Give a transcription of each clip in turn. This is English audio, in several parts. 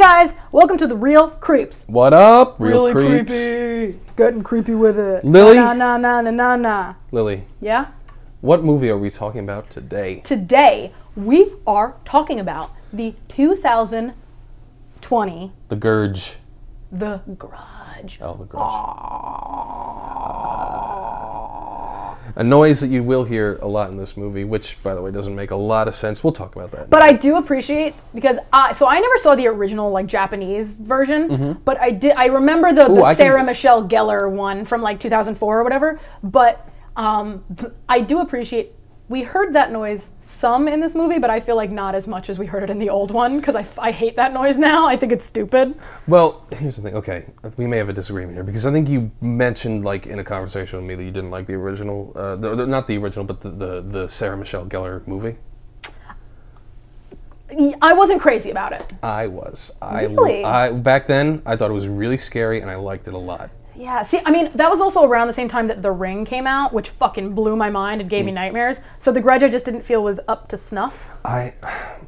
guys, welcome to the Real Creeps. What up, real really creeps? creepy. Getting creepy with it. Lily? Na na na na na na. Lily, Yeah? what movie are we talking about today? Today, we are talking about the 2020 The Gurge. The Grudge. Oh, The Grudge. A noise that you will hear a lot in this movie, which, by the way, doesn't make a lot of sense. We'll talk about that. But I do appreciate because I so I never saw the original like Japanese version, but I did I remember the, the Mm-hmm. I can- Sarah Michelle Gellar one from like 2004 or whatever. But um, th- I do appreciate we heard that noise some in this movie, but I feel like not as much as we heard it in the old one because I, f- I hate that noise now. I think it's stupid. Well, here's the thing. Okay, we may have a disagreement here because I think you mentioned, like, in a conversation with me, that you didn't like the original, uh, the, the, not the original, but the, the, the Sarah Michelle Gellar movie. I wasn't crazy about it. I was. I, Really? I back then I thought it was really scary and I liked it a lot. Yeah, see, I mean, that was also around the same time that The Ring came out, which fucking blew my mind and gave Mm. me nightmares. So The Grudge I just didn't feel was up to snuff. I,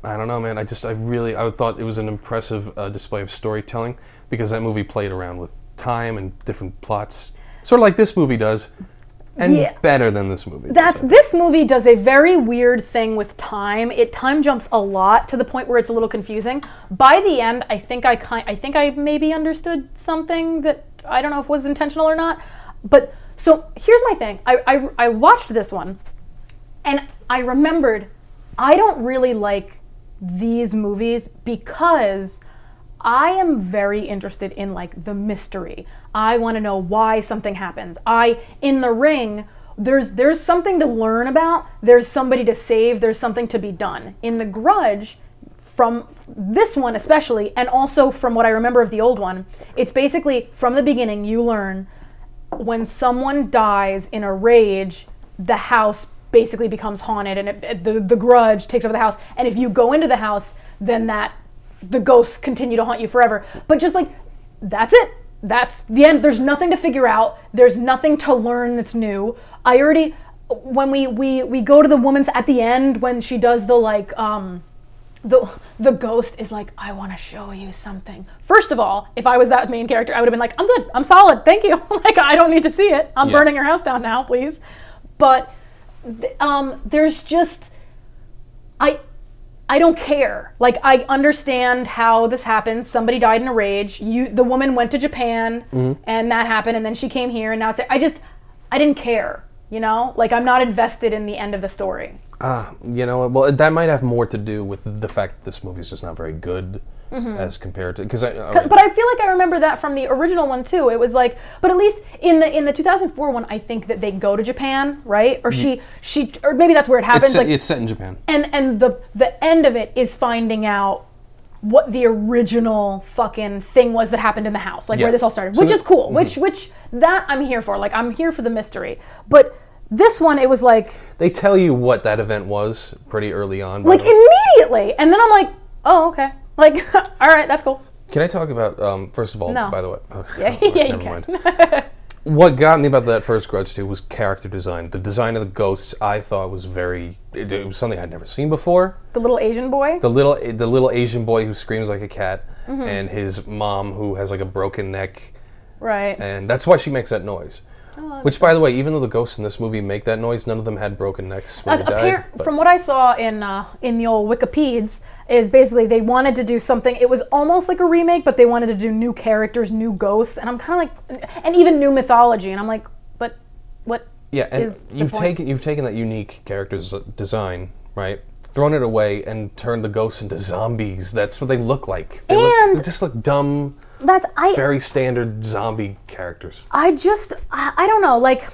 I don't know, man. I just, I really, I thought it was an impressive uh, display of storytelling because that movie played around with time and different plots, sort of like this movie does, and Yeah. better than this movie. That's this movie does a very weird thing with time. It time jumps a lot to the point where it's a little confusing. By the end, I think I kind I think I maybe understood something that I don't know if it was intentional or not. But so here's my thing. I I, I watched this one and I remembered I don't really like these movies because I am very interested in like the mystery. I want to know why something happens. I in the ring there's there's something to learn about. There's somebody to save. There's something to be done. In the grudge from this one especially and also from what I remember of the old one, it's basically from the beginning you learn when someone dies in a rage, the house basically becomes haunted and it, it- the, the grudge takes over the house. And if you go into the house, then that the ghosts continue to haunt you forever. But just like that's it. That's the end. There's nothing to figure out. There's nothing to learn that's new. I already when we we we go to the woman's at the end when she does the like um the the ghost is like, I want to show you something. First of all, if I was that main character, I would have been like, I'm good, I'm solid, thank you. like I don't need to see it. I'm Yeah. burning your house down now, please. But th- um, there's just I I don't care. Like I understand how this happens. Somebody died in a rage. You the woman went to Japan and that happened and then she came here and now it's I just I didn't care, you know? Like I'm not invested in the end of the story. Ah, you know, well, that might have more to do with the fact that this movie's just not very good mm-hmm. as compared to because I. right, But I feel like I remember that from the original one too. It was like, but at least in the in the 2004 one, I think that they go to Japan, right? Or mm-hmm. she she or maybe that's where it happens. it's, set, like, it's set in Japan. and and the the end of it is finding out what the original fucking thing was that happened in the house, like Yeah. where this all started, So which the- is cool. Mm-hmm. Which which that I'm here for. Like I'm here for the mystery. But this one, it was like They tell you what that event was pretty early on. by like the way. immediately, and then I'm like, oh okay, like all right, that's cool. Can I talk about um, first of all? No. By the way, oh, Yeah, never yeah, you mind. can. What got me about that first Grudge 2 was character design. The design of the ghosts I thought was very. It, it was something I'd never seen before. the little Asian boy. The little the little Asian boy who screams like a cat, Mm-hmm. and his mom who has like a broken neck, right. and that's why she makes that noise. Oh, Which, by the way, even though the ghosts in this movie make that noise, none of them had broken necks when they died. appar- but- from what I saw in uh, in the old Wikipedias, is basically they wanted to do something. It was almost like a remake, but they wanted to do new characters, new ghosts, and I'm kind of like, and even new mythology. And I'm like, but what? Yeah, and is the you've point? taken you've taken that unique character's design, right? Thrown it away and turned the ghosts into zombies. That's what they look like. They, look, And- they just look dumb, That's I. very standard zombie characters. I just I, I don't know like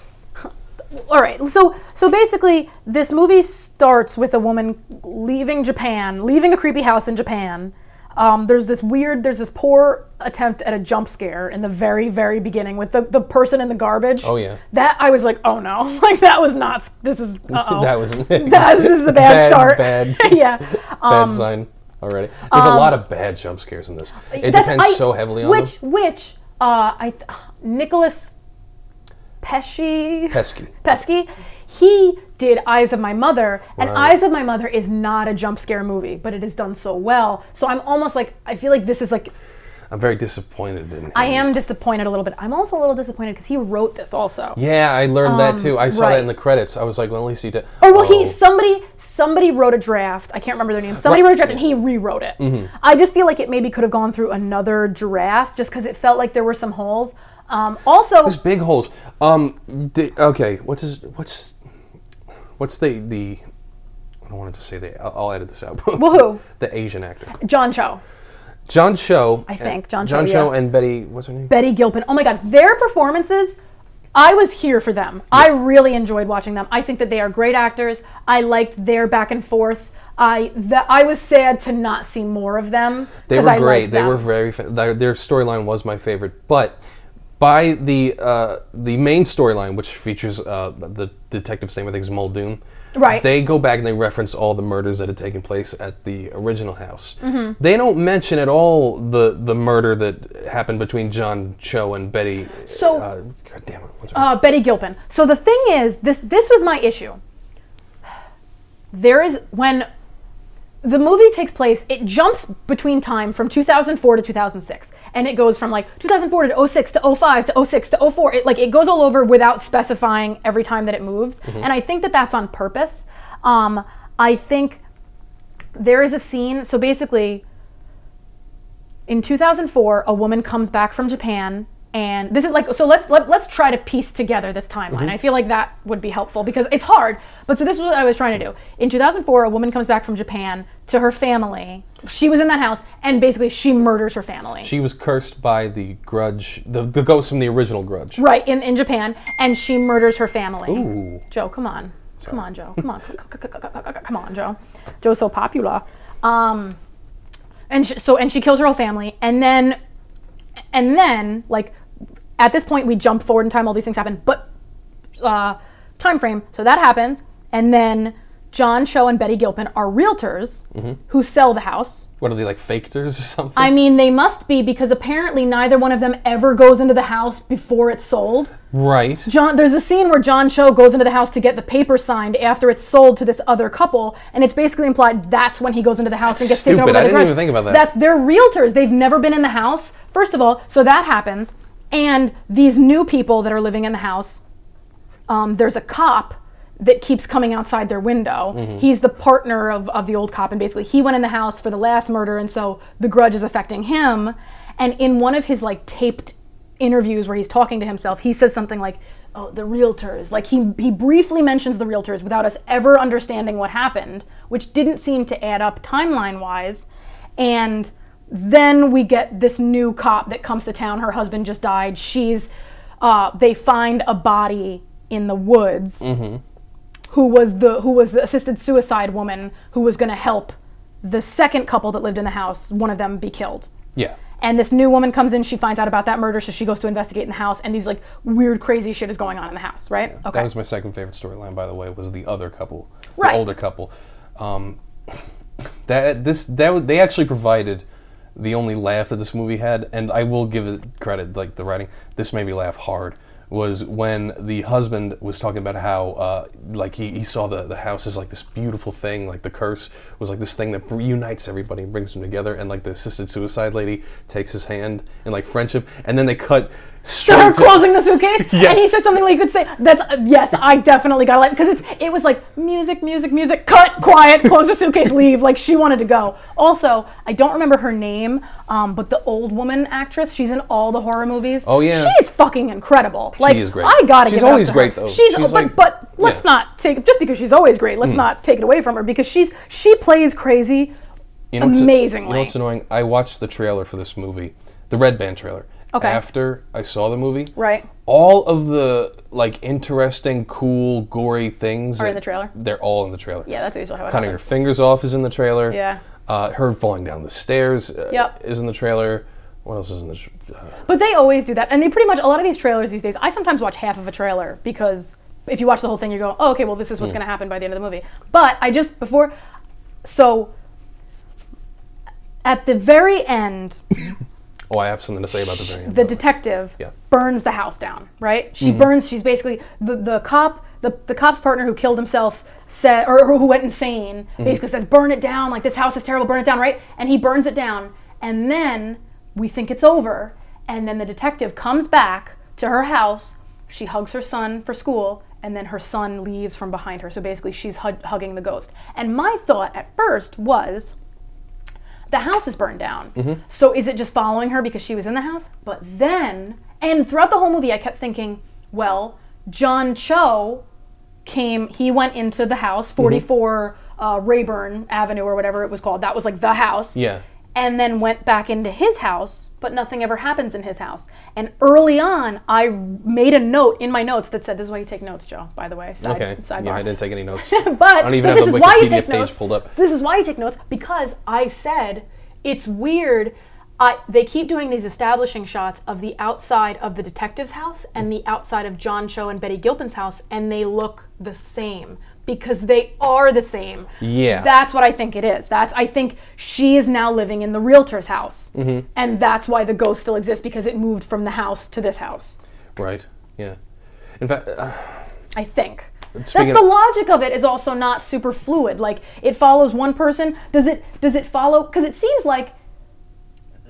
all right so so basically this movie starts with a woman leaving Japan leaving a creepy house in Japan um, there's this weird there's this poor attempt at a jump scare in the very very beginning with the, the person in the garbage Oh, yeah. that I was like oh no like that was not this is uh-oh. That was That- this is a bad, Bad, start bad. yeah bad sign already. There's a lot of bad jump scares in this. It depends I- so heavily on which them. which uh, I Nicholas Pesci. Pesky. Pesky. He did Eyes of My Mother, and Right. Eyes of My Mother is not a jump scare movie, but it is done so well. So I'm almost like I feel like this is like I'm very disappointed in him. I am disappointed a little bit. I'm also a little disappointed because he wrote this also. Yeah, I learned that too. I saw right. that in the credits. I was like, well, at least he did. Oh well, he somebody somebody wrote a draft. I can't remember their name. Somebody Right. wrote a draft and he rewrote it. Mm-hmm. I just feel like it maybe could have gone through another draft just because it felt like there were some holes. Um, also, There's big holes. Um, the, okay, what's his, what's, what's the the? I don't want to say the. I'll, I'll edit this out. Woohoo. the Asian actor, John Cho, John Cho. I think, John Cho, John Cho yeah. and Betty. What's her name? Betty Gilpin. Oh my God, their performances. I was here for them. I really enjoyed watching them. I think that they are great actors. I liked their back and forth. I that I was sad to not see more of them. They were I great. They them. were very. Fa- their storyline was my favorite, but by the uh, the main storyline, which features uh, the detective name, I think is Muldoon. Right. They go back and they reference all the murders that had taken place at the original house. Mm-hmm. They don't mention at all the the murder that happened between John Cho and Betty. So- uh, God damn it, what's her name? Uh, Betty Gilpin. So the thing is, this this was my issue. There is when the movie takes place, it jumps between time from 2004 to 2006, and it goes from like 2004 to 06 to 05 to 06 to 04. It like it goes all over without specifying every time that it moves, and I think that that's on purpose. Um, I think there is a scene. So basically, in 2004 a woman comes back from japan and this is like so let's let, let's try to piece together this timeline. I feel like that would be helpful because it's hard but so this is what i was trying to do. In 2004 a woman comes back from japan to her family. She was in that house and basically she murders her family. She was cursed by the grudge, the, the ghost from the original grudge. right in, in japan and she murders her family. Ooh. joe come on. Come on joe. Come on. Come on joe. Joe's so popular. Um and sh so and she kills her whole family and then and then like at this point we jump forward in time all these things happen but uh time frame so that happens and then john cho and betty gilpin are realtors who sell the house What are they like fakers or something? i mean they must be because apparently neither one of them ever goes into the house before it's sold right. John, there's a scene where John Cho goes into the house to get the paper signed after it's sold to this other couple, and it's basically implied that's when he goes into the house and gets taken over stupid. by I didn't grudge. even think about that. That's they're realtors. They've never been in the house. First of all, so that happens, and these new people that are living in the house, um, there's a cop that keeps coming outside their window. Mm-hmm. He's the partner of, of the old cop, and basically he went in the house for the last murder, and so the grudge is affecting him. And in one of his like taped interviews where he's talking to himself, he says something like, "Oh, the realtors." Like he he briefly mentions the realtors without us ever understanding what happened, which didn't seem to add up timeline wise. And then we get this new cop that comes to town. Her husband just died. She's uh, they find a body in the woods who was the who was the assisted suicide woman who was going to help the second couple that lived in the house one of them be killed Yeah. and this new woman comes in she finds out about that murder so she goes to investigate in the house and these like weird crazy shit is going on in the house right okay That was my second favorite storyline, by the way. Was the other couple, Right. the older couple. Um, that this that they actually provided the only laugh that this movie had, and I will give it credit. Like the writing, this made me laugh hard. Was when the husband was talking about how, uh, like he, he saw the, the house as like this beautiful thing, like the curse was like this thing that reunites everybody and brings them together, and like the assisted suicide lady takes his hand in like friendship, and then they cut to her to- closing the suitcase and he Yes. says something like you could say that's uh, yes i definitely got like because it's it was like music music music cut quiet close the suitcase leave like she wanted to go also i don't remember her name um, but the old woman actress she's in all the horror movies Oh, yeah. she's fucking incredible like is great. i gotta She's give it up always to great, her. though. she's, She's but, like- but let's yeah. not take just because she's always great let's not take it away from her because she's she plays crazy You know what's- amazingly You know what's annoying? I watched the trailer for this movie, the Red Band trailer. Okay. After I saw the movie, right all of the like interesting, cool, gory things Are in the trailer? They're all in the trailer. yeah that's usually how it Cutting her fingers off is in the trailer. Yeah. Uh, her falling down the stairs uh, Yep. is in the trailer. What else is in the? Tra- uh, But they always do that, and they pretty much a lot of these trailers these days. I sometimes watch half of a trailer because if you watch the whole thing, you go, "Oh, okay, well, this is what's going to happen by the end of the movie." But I just before, so at the very end Oh, I have something to say about the very the detective Yeah. burns the house down, right? She mm-hmm. burns. She's basically the the cop. The, the cop's partner who killed himself said, or who went insane, mm-hmm. basically says, "Burn it down! Like this house is terrible. Burn it down!" Right? And he burns it down, and then we think it's over, and then the detective comes back to her house. She hugs her son for school, and then her son leaves from behind her. So basically, she's hug- hugging the ghost. And my thought at first was, the house is burned down. So is it just following her because she was in the house? But then, and throughout the whole movie, I kept thinking, well, John Cho came, he went into the house, 44 uh, Reyburn Avenue or whatever it was called. That was like the house. Yeah. And then went back into his house, but nothing ever happens in his house. And early on, I made a note in my notes that said, "This is why you take notes, Joe." By the way, Side, Okay. sidebar. Yeah, I didn't take any notes. but I don't even but have this the is why you Wikipedia take page notes. pulled up. This is why you take notes because I said it's weird. I, they keep doing these establishing shots of the outside of the detective's house and the outside of John Cho and Betty Gilpin's house, and they look the same because they are the same. Yeah. That's what I think it is. That's I think she is now living in the realtor's house, Mm-hmm. and that's why the ghost still exists because it moved from the house to this house. Right. Yeah. In fact, uh, I think. That's the logic of it is also not super fluid. Like it follows one person. Does it does it follow because it seems like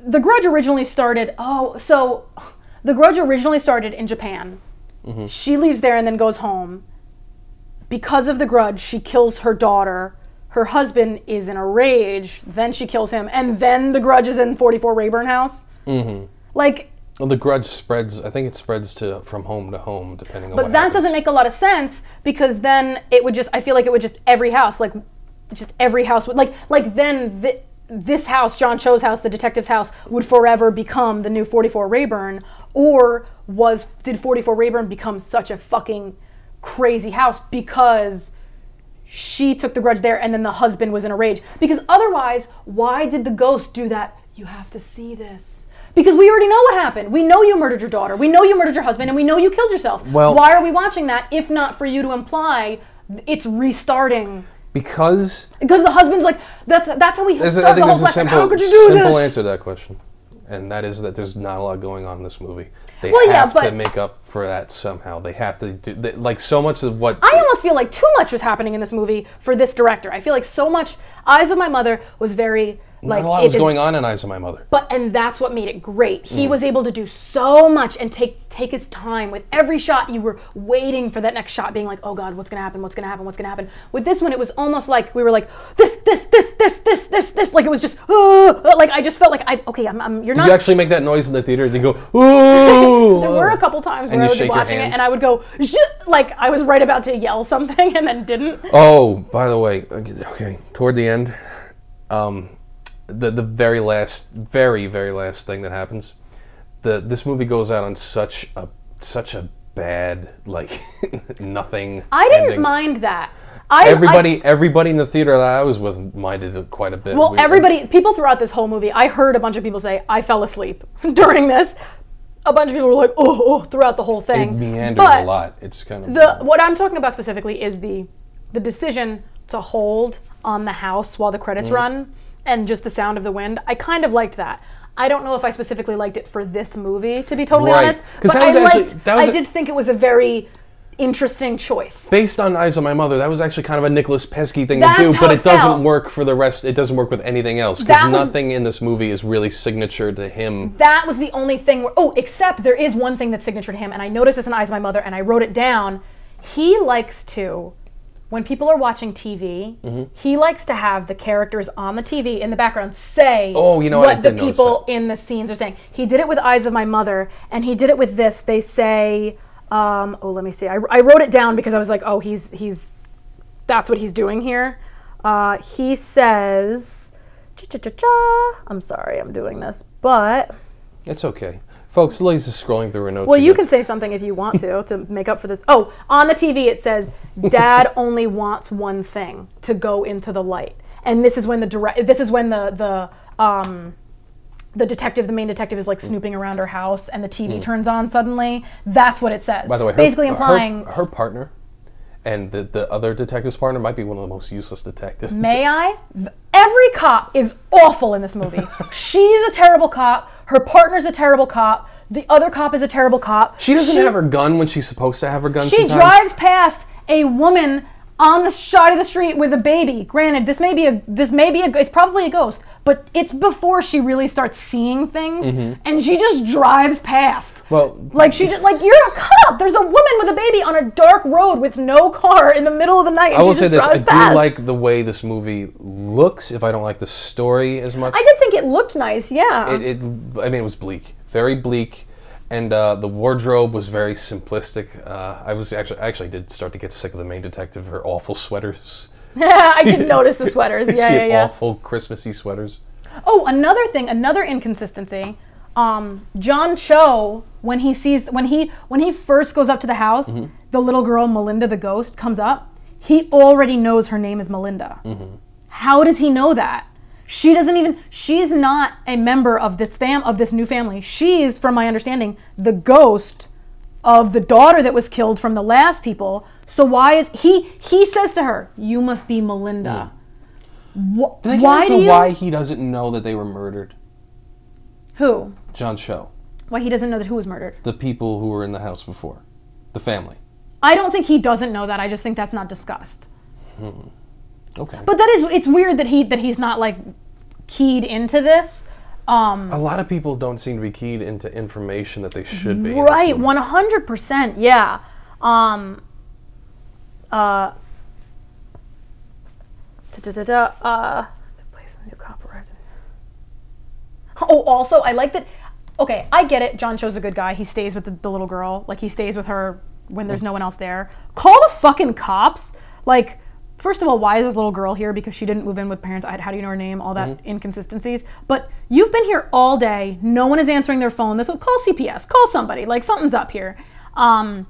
the grudge originally started oh so the grudge originally started in Japan. Mm-hmm. She leaves there and then goes home. Because of the grudge, she kills her daughter. Her husband is in a rage. Then she kills him, and then the grudge is in 44 Reyburn House. Mm-hmm. Like well, the grudge spreads. I think it spreads to from home to home, depending on. But that happens. doesn't make a lot of sense because then it would just I feel like it would just every house like just every house would like like then thi- this house John Cho's house the detective's house would forever become the new 44 Reyburn or was did 44 Reyburn become such a fucking crazy house because she took the grudge there and then the husband was in a rage. Because otherwise why did the ghost do that? You have to see this. Because we already know what happened. We know you murdered your daughter. We know you murdered your husband and we know you killed yourself. Well- why are we watching that if not for you to imply it's restarting? Because because the husband's like that's that's how we I think the there's whole a simple how could you do simple this? answer to that question, and that is that there's not a lot going on in this movie. They Well, yeah, have to make up for that somehow. They have to do they, like so much of what. I almost feel like too much was happening in this movie for this director. I feel like so much. Eyes of My Mother was very like not a lot was is- going on in Eyes of My Mother. But and that's what made it great. He Mm. was able to do so much and take take his time with every shot. You were waiting for that next shot, being like, "Oh God, what's gonna happen? What's gonna happen? What's gonna happen?" With this one, it was almost like we were like, "This, this, this, this, this, this, this." Like it was just, uh, like I just felt like I okay. I'm, I'm you're not. You actually make that noise in the theater and you go, ooh. there were a couple times where I be watching it and I would go, like I was right about to yell something and then didn't. Oh, by the way, okay, toward the end, um, the the very last, very very last thing that happens, the this movie goes out on such a such a bad like nothing. I didn't ending. mind that. I, I- Everybody, everybody in the theater that I was with minded it quite a bit. Well, We- everybody, people throughout this whole movie, I heard a bunch of people say, I fell asleep during this. A bunch of people were like, oh, oh throughout the whole it thing. meanders But a lot. It's kind of The, what I'm talking about specifically is the, the decision to hold on the house while the Mm. credits run and just the sound of the wind. I kind of liked that. I don't know if I specifically liked it for this movie, to be totally Right. honest. But I actually- liked, that was I a- did think it was a very interesting choice. based on Eyes of My Mother. That was actually kind of a Nicholas Pesky thing That's to do, but it it doesn't work for the rest. It doesn't work with anything else because nothing in this movie is really signature to him. That was the only thing where, oh, except there is one thing that's signature to him, and I noticed this in Eyes of My Mother, and I wrote it down. He likes to, when people are watching TV, Mm-hmm. he likes to have the characters on the TV in the background say Oh, you know what? What the people in the scenes are saying. He did it with Eyes of My Mother, and he did it with this. They say, um, oh, let me see. I, I wrote it down because I was like, oh, he's he's that's what he's doing here. Uh, he says, cha cha cha cha. I'm sorry, I'm doing this, but It's okay, folks. Lily's just scrolling through her notes. well, you can say something if you want to to make up for this. Oh, on the TV it says, "Dad only wants one thing: to go into the light." And this is when the direct. This is when the the um, the detective, the main detective, is like snooping around her house, and the TV turns on suddenly. That's what it says. Hmm. By the way, her, basically implying, her, partner and the, the other detective's partner might be one of the most useless detectives. May I? Every cop is awful in this movie. She's a terrible cop. Her partner's a terrible cop. The other cop is a terrible cop. She doesn't have her gun when she's supposed to have her gun. She sometimes. drives past a woman on the side of the street with a baby. Granted, this may be a this may be a it's probably a ghost, but it's before she really starts seeing things, and she just drives past. Mm-hmm. Well- like she just like you're a cop. There's a woman with a baby on a dark road with no car in the middle of the night. and I will say this: I drives do like the way this movie looks. If I don't like the story as much, I did think it looked nice. Yeah. it, it I mean it was bleak, very bleak, and uh, the wardrobe was very simplistic. Uh, I was actually I actually did start to get sick of the main detective. Her awful sweaters. I did notice the sweaters. Yeah, yeah, yeah. awful Christmassy sweaters. Oh, another thing, another inconsistency. Um, John Cho, when he sees when he when he first goes up to the house, Mm-hmm. the little girl Melinda, the ghost, comes up. He already knows her name is Melinda. Mm-hmm. How does he know that? She doesn't even. She's not a member of this fam of this new family. She's, from my understanding, the ghost of the daughter that was killed from the last people. So why is he? He says to her, "You must be Melinda." Wh- Did they get why into you? why he doesn't know that they were murdered? Who? John Cho, Why he doesn't know that who was murdered? the people who were in the house before, the family. I don't think he doesn't know that. I just think that's not discussed. Okay. But that is it's weird that he that he's not like keyed into this. Um, a lot of people don't seem to be keyed into information that they should be. in this right, movie. one hundred percent. Yeah. Um, uh, uh, to place a new copyright. Oh, also, I like that. Okay, I get it. John Cho's a good guy. He stays with the, the little girl. Like he stays with her when there's no one else there. Call the fucking cops. Like, first of all, why is this little girl here? Because she didn't move in with parents. I- How do you know her name? All that inconsistencies. But you've been here all day. No one is answering their phone. This will call CPS. Call somebody. Like something's up here. Um,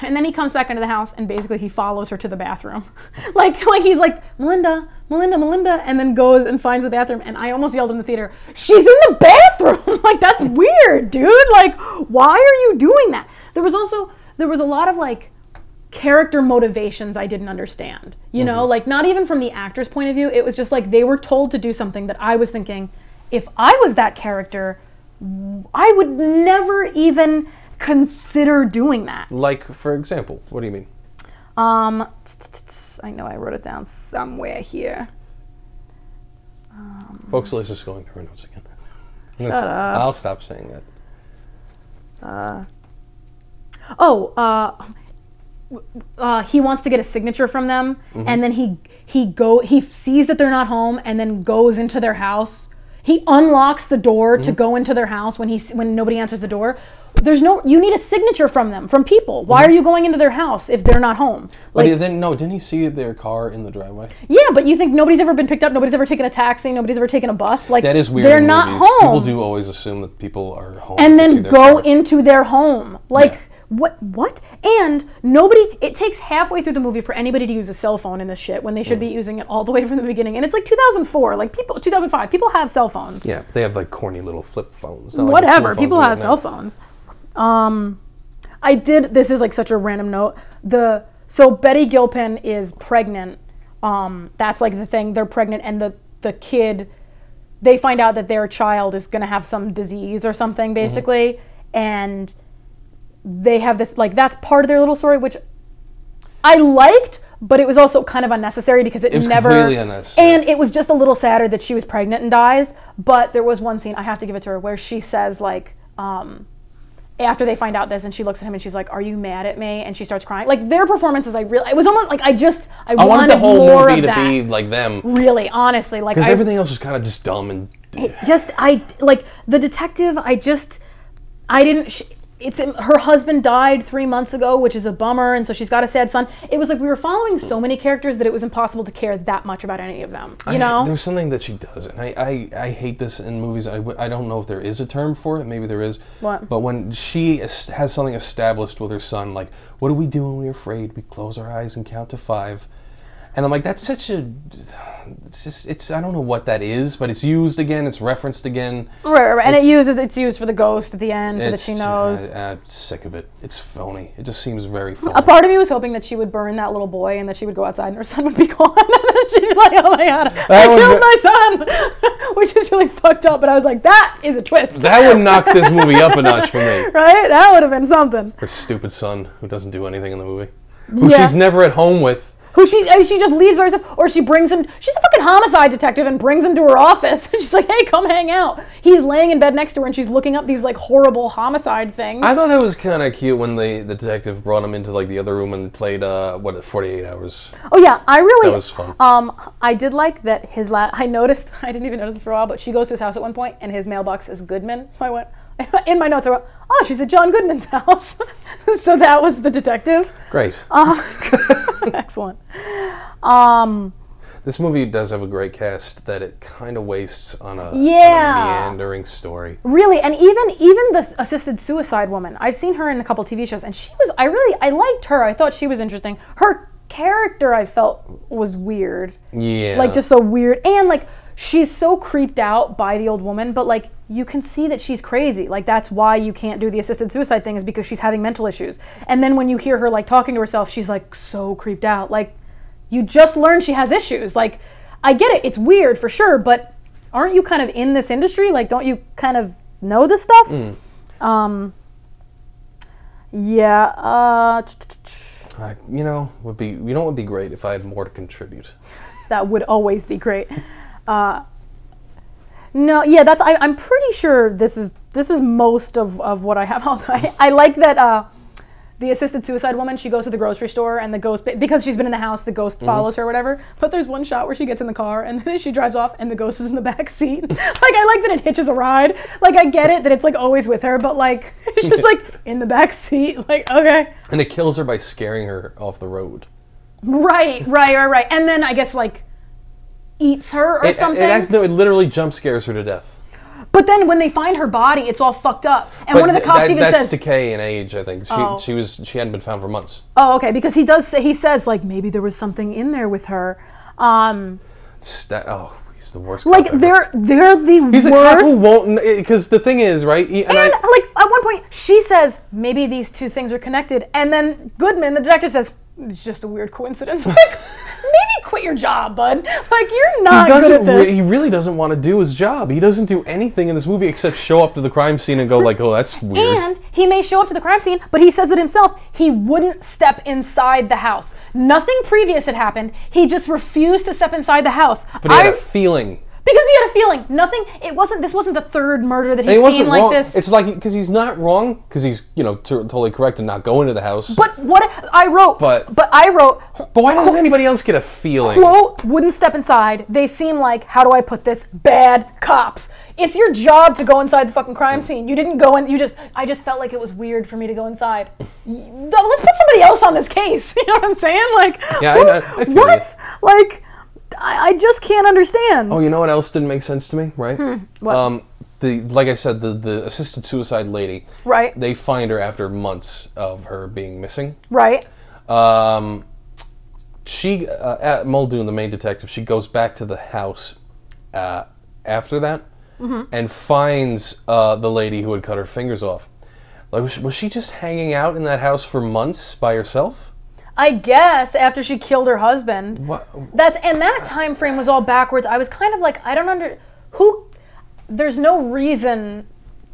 and then he comes back into the house and basically he follows her to the bathroom. like like he's like, Melinda, Melinda, Melinda, and then goes and finds the bathroom. And I almost yelled in the theater, She's in the bathroom! like that's weird, dude. Like, why are you doing that? There was also there was a lot of like character motivations I didn't understand. You know, mm-hmm. like not even from the actor's point of view. It was just like they were told to do something that I was thinking, if I was that character, I would never even consider doing that. Like, for example, what do you mean? Um, I know I wrote it down somewhere here. Folks, Liz is going through her notes again. Shut up. I'll stop saying that. Oh, uh, uh, he wants to get a signature from them, and then he he go he sees that they're not home, and then goes into their house. He unlocks the door to mm-hmm. go into their house when he when nobody answers the door. There's no you need a signature from them from people. Why mm-hmm. are you going into their house if they're not home? But Like, he- then, no, didn't he see their car in the driveway? yeah, but you think nobody's ever been picked up? Nobody's ever taken a taxi? Nobody's ever taken a bus? Like That is weird. They're not movies. home. People do always assume that people are home and then go car. into their home. Like Yeah. what? What? And nobody. It takes halfway through the movie for anybody to use a cell phone in this shit when they should be Mm. using it all the way from the beginning. And it's like 2004. Like people, 2005. People have cell phones. Yeah, they have like corny little flip phones. not like Whatever. phones People have cell phones. Um, I did. This is like such a random note. The so Betty Gilpin is pregnant. Um, that's like the thing. They're pregnant, and the the kid. They find out that their child is going to have some disease or something, Mm-hmm. basically, and they have this like that's part of their little story, which I liked, but it was also kind of unnecessary because it, was never completely unnecessary. and it was just a little sadder that she was pregnant and dies. But there was one scene I have to give it to her where she says like, um, after they find out this, and she looks at him and she's like, "Are you mad at me?" And she starts crying. Like their performances, I really, it was almost like I just I, I wanted the whole more movie of to that. be like them really, honestly, like because everything else was kind of just dumb and. just I like the detective. I just I didn't. Sh- it's her husband died three months ago, which is a bummer, and so she's got a sad son. It was like we were following so many characters that it was impossible to care that much about any of them. You I- know, there's something that she does, and I, I, I hate this in movies. I, I don't know if there is a term for it. Maybe there is. What? But when she has something established with her son, like, what do we do when we're afraid? We close our eyes and count to five. And I'm like, that's such a. It's just it's I don't know what that is, but it's used again. It's referenced again. Right, right, right. and it uses it's used for the ghost at the end so that she knows. Uh, I'm sick of it. It's phony. It just seems very phony. a part of me was hoping that she would burn that little boy and that she would go outside and her son would be gone. and then she'd be like, oh my god, I killed be- my son, which is really fucked up. But I was like, that is a twist. that would knock this movie up a notch for me. right? That would have been something. Her stupid son, who doesn't do anything in the movie, who Yeah. she's never at home with. Who she uh, she just leaves by herself, or she brings him. She's a fucking homicide detective and brings him to her office. And she's like, "Hey, come hang out." He's laying in bed next to her, and she's looking up these like horrible homicide things. I thought that was kind of cute when the, the detective brought him into like the other room and played uh what 48 hours. Oh yeah, I really. That was fun. Um, I did like that his la- I noticed. I didn't even notice this for a while, but she goes to his house at one point, and his mailbox is Goodman. So I went in my notes. I wrote, "Oh, she's at John Goodman's house." so that was the detective. Great. Excellent. Um, This movie does have a great cast that it kind of wastes on a, on a meandering story. really, and even even the assisted suicide woman. I've seen her in a couple TV shows, and she was. I really I liked her. I thought she was interesting. Her character I felt was weird. Yeah. like just so weird and like she's so creeped out by the old woman but like you can see that she's crazy. Like that's why you can't do the assisted suicide thing is because she's having mental issues. And then when you hear her like talking to herself she's like so creeped out. Like you just learned she has issues. Like i get it. It's weird for sure but aren't you kind of in this industry? Like don't you kind of know this stuff? Um yeah uh you know, would be you know what would be great if I had more to contribute. that would always be great. Uh, no, yeah, that's. I, I'm pretty sure this is this is most of, of what I have. I, I like that uh, the assisted suicide woman. She goes to the grocery store and the ghost because she's been in the house. The ghost follows her, or whatever. But there's one shot where she gets in the car and then she drives off and the ghost is in the back seat. like I like that it hitches a ride. Like I get it that it's like always with her, but like it's just like in the back seat. Like okay. And it kills her by scaring her off the road. Right, right, right, right. And then I guess like eats her or It, something. it, act- no, it literally jump scares her to death. but then when they find her body, it's all fucked up. And one of the cops that- even that's says, decay in age. I think she Oh. she was she hadn't been found for months. "Oh, okay," because he does say he says like maybe there was something in there with her. Um, oh, he's the worst. like they're they're the He's a cop who worst. won't because the thing is right. He, and, And I, like at one point, she says maybe these two things are connected, and then Goodman, the detective, says it's just a weird coincidence. Maybe quit your job, bud. Like you're not he good doesn't. Re- he really doesn't want to do his job. He doesn't do anything in this movie except show up to the crime scene and go like, "Oh, that's weird." And he may show up to the crime scene, but he says it himself. He wouldn't step inside the house. Nothing previous had happened. He just refused to step inside the house. but he had I- a feeling. A feeling. Nothing. It wasn't. This wasn't the third murder that And he he's wasn't seen like wrong. this. It's like because he's not wrong because he's you know t- totally correct in not going to the house. but what I wrote. But- but I wrote. But why doesn't anybody else get a feeling? Quote wouldn't step inside. They seem like how do I put this? Bad cops. It's your job to go inside the fucking crime scene. You didn't go in. You just. I just felt like it was weird for me to go inside. Let's put somebody else on this case. You know what I'm saying? Like. Yeah, I who- know. I feel what? Like. I, I just can't understand. Oh, you know what else didn't make sense to me, right? Hmm, what? Um, the like I said, the the assisted suicide lady. Right. They find her after months of her being missing. Right. Um, she uh, at Muldoon, the main detective, she goes back to the house uh, after that Mm-hmm. and finds uh, the lady who had cut her fingers off. Like, was she, was she just hanging out in that house for months by herself? I guess after she killed her husband. What? That's and that time frame was all backwards. I was kind of like, I don't under who. There's no reason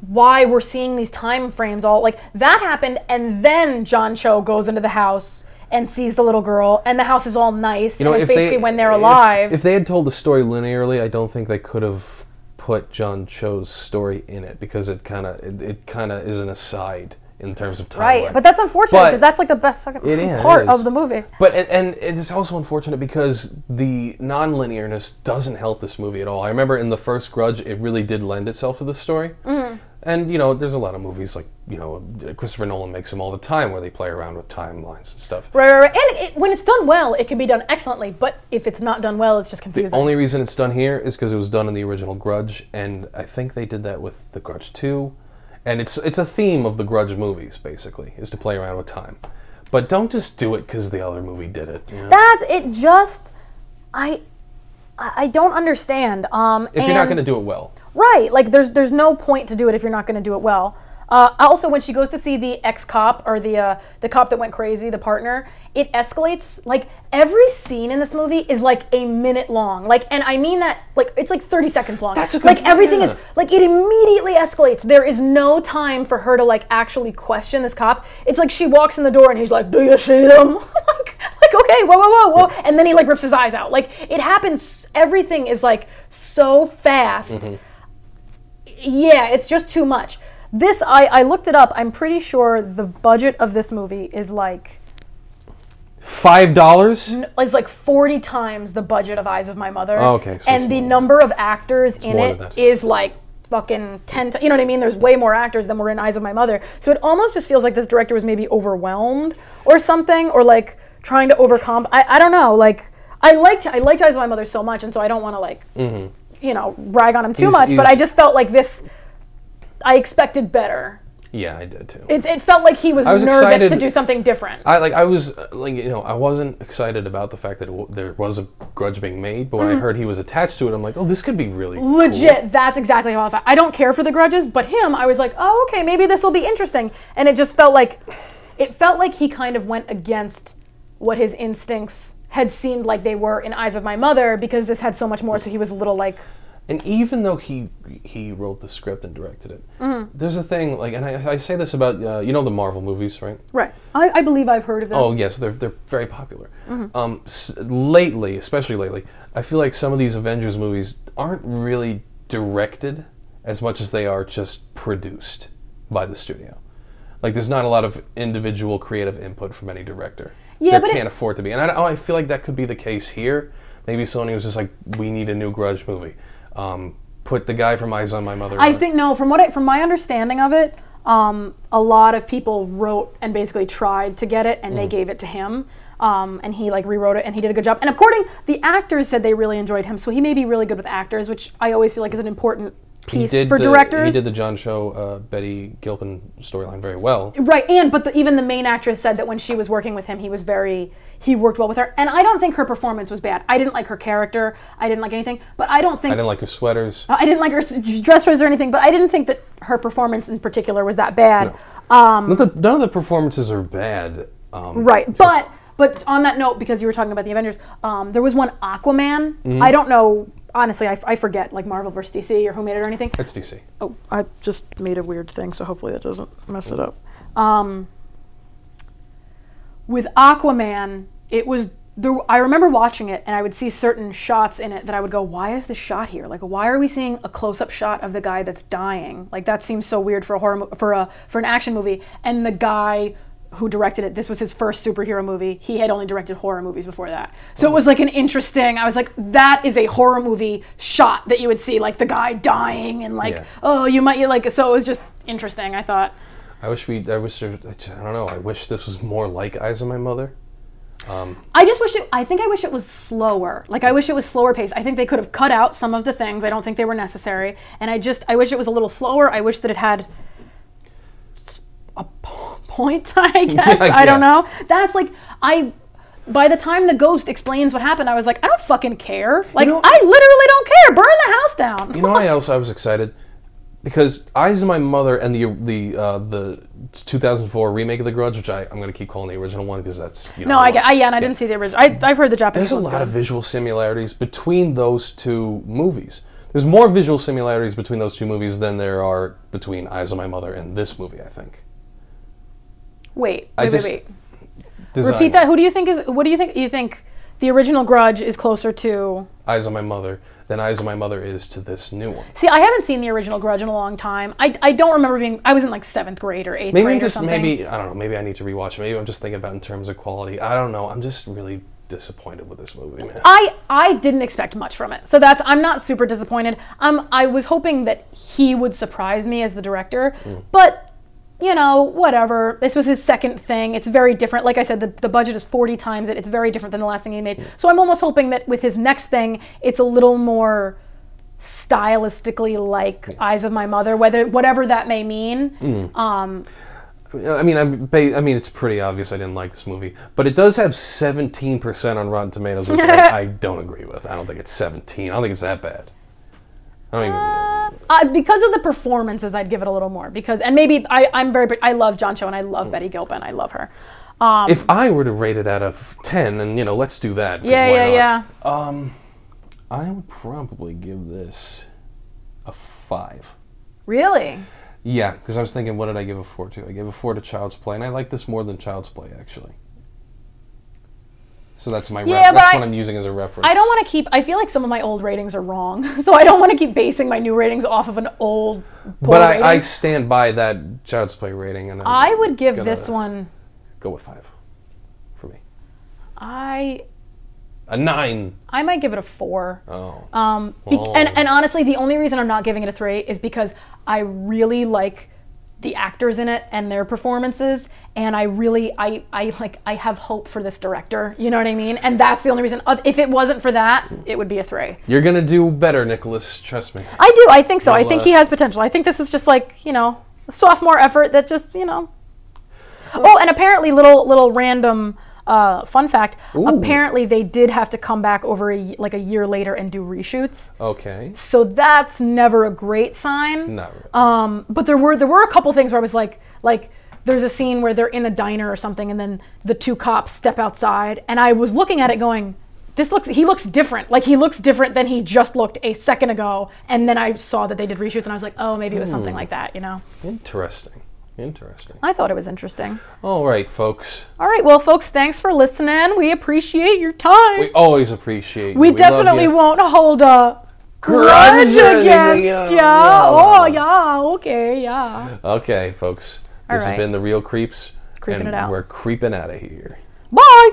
why we're seeing these time frames all like that happened, and then John Cho goes into the house and sees the little girl, and the house is all nice. You know, and if it's basically they when they're if- alive. If, they had told the story linearly, I don't think they could have put John Cho's story in it because it kind of it, it kind of is an aside in terms of timeline. right, but that's unfortunate because that's like the best fucking is, part of the movie. But and, and it is also unfortunate because the non-linearness doesn't help this movie at all. I remember in the first Grudge, it really did lend itself to the story. Mm-hmm. And you know, there's a lot of movies like you know Christopher Nolan makes them all the time where they play around with timelines and stuff. Right, right, right. And it, when it's done well, it can be done excellently. But if it's not done well, it's just confusing. The only reason it's done here is because it was done in the original Grudge, and I think they did that with the Grudge Two, and it's it's a theme of the Grudge movies basically is to play around with time. But don't just do it because the other movie did it. You know? That's it. Just I I don't understand. Um, if you're not going to do it well. Right. Like there's there's no point to do it if you're not going to do it well. Uh, also, when she goes to see the ex cop or the uh, the cop that went crazy, the partner, it escalates. Like every scene in this movie is like a minute long. Like, and I mean that like it's like thirty seconds long. That's a good- like everything yeah. is like it immediately escalates. There is no time for her to like actually question this cop. It's like she walks in the door and he's like, "Do you see them?" like, like okay, whoa, whoa, whoa, whoa, and then he like rips his eyes out. Like it happens. Everything is like so fast Mm-hmm. yeah, it's just too much. This I, I looked it up. I'm pretty sure the budget of this movie is like Five dollars? is like 40 times the budget of Eyes of My Mother. Oh, okay, so and the number of actors in it is like fucking 10 ti- you know what I mean? There's way more actors than were in Eyes of My Mother. So it almost just feels like this director was maybe overwhelmed or something or like trying to overcome I, I don't know, like I liked I liked Eyes of My Mother so much and so I don't want to like you know, rag on him too Mm-hmm. He's- much, but I just felt like this I expected better. Yeah, I did too. It, it felt like he was, was nervous excited- to do something different. I like I was like you know I wasn't excited about the fact that w- there was a grudge being made, but when I heard he was attached to it, I'm like, oh, this could be really cool. Mm-hmm. Legit, that's exactly how I felt. I don't care for the grudges, but him, I was like, oh, okay, maybe this will be interesting. And it just felt like, it felt like he kind of went against what his instincts had seemed like they were in Eyes of My Mother because this had so much more. So he was a little like, And even though he he wrote the script and directed it, Mm-hmm. there's a thing like, and I, I say this about uh, you know the Marvel movies, right? right. I, I believe I've heard of them. Oh yes, they're they're very popular. Mm-hmm. Um, s- lately, especially lately, I feel like some of these Avengers movies aren't really directed as much as they are just produced by the studio. Like there's not a lot of individual creative input from any director. Yeah, there but it- can't afford to be, and I, I feel like that could be the case here. Maybe Sony was just like, we need a new Grudge movie. Um, put the guy from Eyes on My Mother. I on think no. From what I, from my understanding of it, um, a lot of people wrote and basically tried to get it, and Mm. they gave it to him, um, and he like rewrote it, and he did a good job. And according the actors said they really enjoyed him, so he may be really good with actors, which I always feel like is an important piece for the, directors. He did the John Cho, uh, Betty Gilpin storyline very well. Right, and but the, even the main actress said that when she was working with him, he was very he worked well with her, and I don't think her performance was bad. I didn't like her character, I didn't like anything, but I don't think I didn't like her sweaters. I didn't like her dress or anything, but I didn't think that her performance in particular was that bad. Um, None of the, none of the performances are bad. Um, right, it's but but on that note, because you were talking about the Avengers, um, there was one Aquaman. Mm-hmm. I don't know. Honestly, I, I forget like Marvel versus DC or who made it or anything. it's DC. Oh, I just made a weird thing, so hopefully that doesn't mess it up. Um, with Aquaman, it was there. I remember watching it, and I would see certain shots in it that I would go, "Why is this shot here? Like, why are we seeing a close-up shot of the guy that's dying? Like, that seems so weird for a horror for a for an action movie." And the guy who directed it, this was his first superhero movie. He had only directed horror movies before that, so it was like an interesting. I was like, "That is a horror movie shot that you would see, like the guy dying and like, Yeah. oh, you might you like." So it was just interesting. I thought. I wish we. I wish. there- I don't know. I wish this was more like Eyes of My Mother. Um, I just wish it. I think I wish it was slower. Like I wish it was slower paced. I think they could have cut out some of the things. I don't think they were necessary. And I just I wish it was a little slower. I wish that it had a point. I guess Yeah, I don't know. That's like I. By the time the ghost explains what happened, I was like, I don't fucking care. Like know- I literally don't care. Burn the house down. You know why else I was excited? Because Eyes of My Mother and the the uh, the 2004 remake of The Grudge, which I, I'm going to keep calling the original one because that's you know. no, I get. I, yeah, and I didn't see the original. I, I've heard the Japanese. There's a lot good. of visual similarities between those two movies. There's more visual similarities between those two movies than there are between Eyes of My Mother and this movie. I think. Wait, I wait, just wait, wait. Repeat that. Who do you think is? What do you think? You think the original Grudge is closer to? Eyes of My Mother than Eyes of My Mother is to this new one. See, I haven't seen the original Grudge in a long time. I, I don't remember being. I was in like seventh grade or eighth Maybe grade I'm or just something. maybe I don't know. Maybe I need to rewatch it. Maybe I'm just thinking about in terms of quality. I don't know. I'm just really disappointed with this movie, man. I I didn't expect much from it, so that's I'm not super disappointed. Um, I was hoping that he would surprise me as the director, Mm. but you know, whatever. This was his second thing. It's very different. Like I said, the, the budget is 40 times it. It's very different than the last thing he made. So I'm almost hoping that with his next thing, it's a little more stylistically like Eyes of My Mother, whether whatever that may mean. Mm. Um, I mean, I'm, I mean, it's pretty obvious I didn't like this movie, but it does have 17% on Rotten Tomatoes, which I, I don't agree with. I don't think it's 17. I don't think it's that bad. I don't even. Uh, because of the performances, I'd give it a little more. Because and maybe I, I'm very I love John Cho and I love Betty Gilpin. I love her. Um, if I were to rate it out of 10, and you know, let's do that. yeah, why yeah, not? yeah. Um, I would probably give this a five. Really? Yeah, because I was thinking, what did I give a four to? I gave a four to Child's Play, and I like this more than Child's Play actually. So that's my. Yeah, ref- that's I- what I'm using as a reference. I don't want to keep. I feel like some of my old ratings are wrong, so I don't want to keep basing my new ratings off of an old. But I, I stand by that Child's Play rating, and I'm I would give this one. go with five for me. I A nine. I might give it a four. Oh. Um, be- Oh. and and honestly, the only reason I'm not giving it a three is because I really like the actors in it and their performances, and I really I I like I have hope for this director. You know what I mean? And that's the only reason. If it wasn't for that, it would be a three. You're gonna do better, Nicolas. Trust me. I do. I think so. I think uh, he has potential. I think this was just like you know a sophomore effort that just you know. Oh, and apparently, little little random uh, fun fact. Ooh. Apparently, they did have to come back over a, like a year later and do reshoots. Okay. So that's never a great sign. Really. Um, but there were there were a couple things where I was like like there's a scene where they're in a diner or something, and then the two cops step outside, and I was looking at it going. This looks. He looks different. Like he looks different than he just looked a second ago. And then I saw that they did reshoots, and I was like, oh, maybe it was something like that. You know. Interesting. Interesting. I thought it was interesting. All right, folks. All right, well, folks, thanks for listening. We appreciate your time. We always appreciate. We you. love definitely you. won't hold a Grudge grudge against ya. yeah, Oh, yeah. okay, yeah. Okay, folks. This All has been the Real Creeps, Creeping and it out. we're creeping out of here. Bye.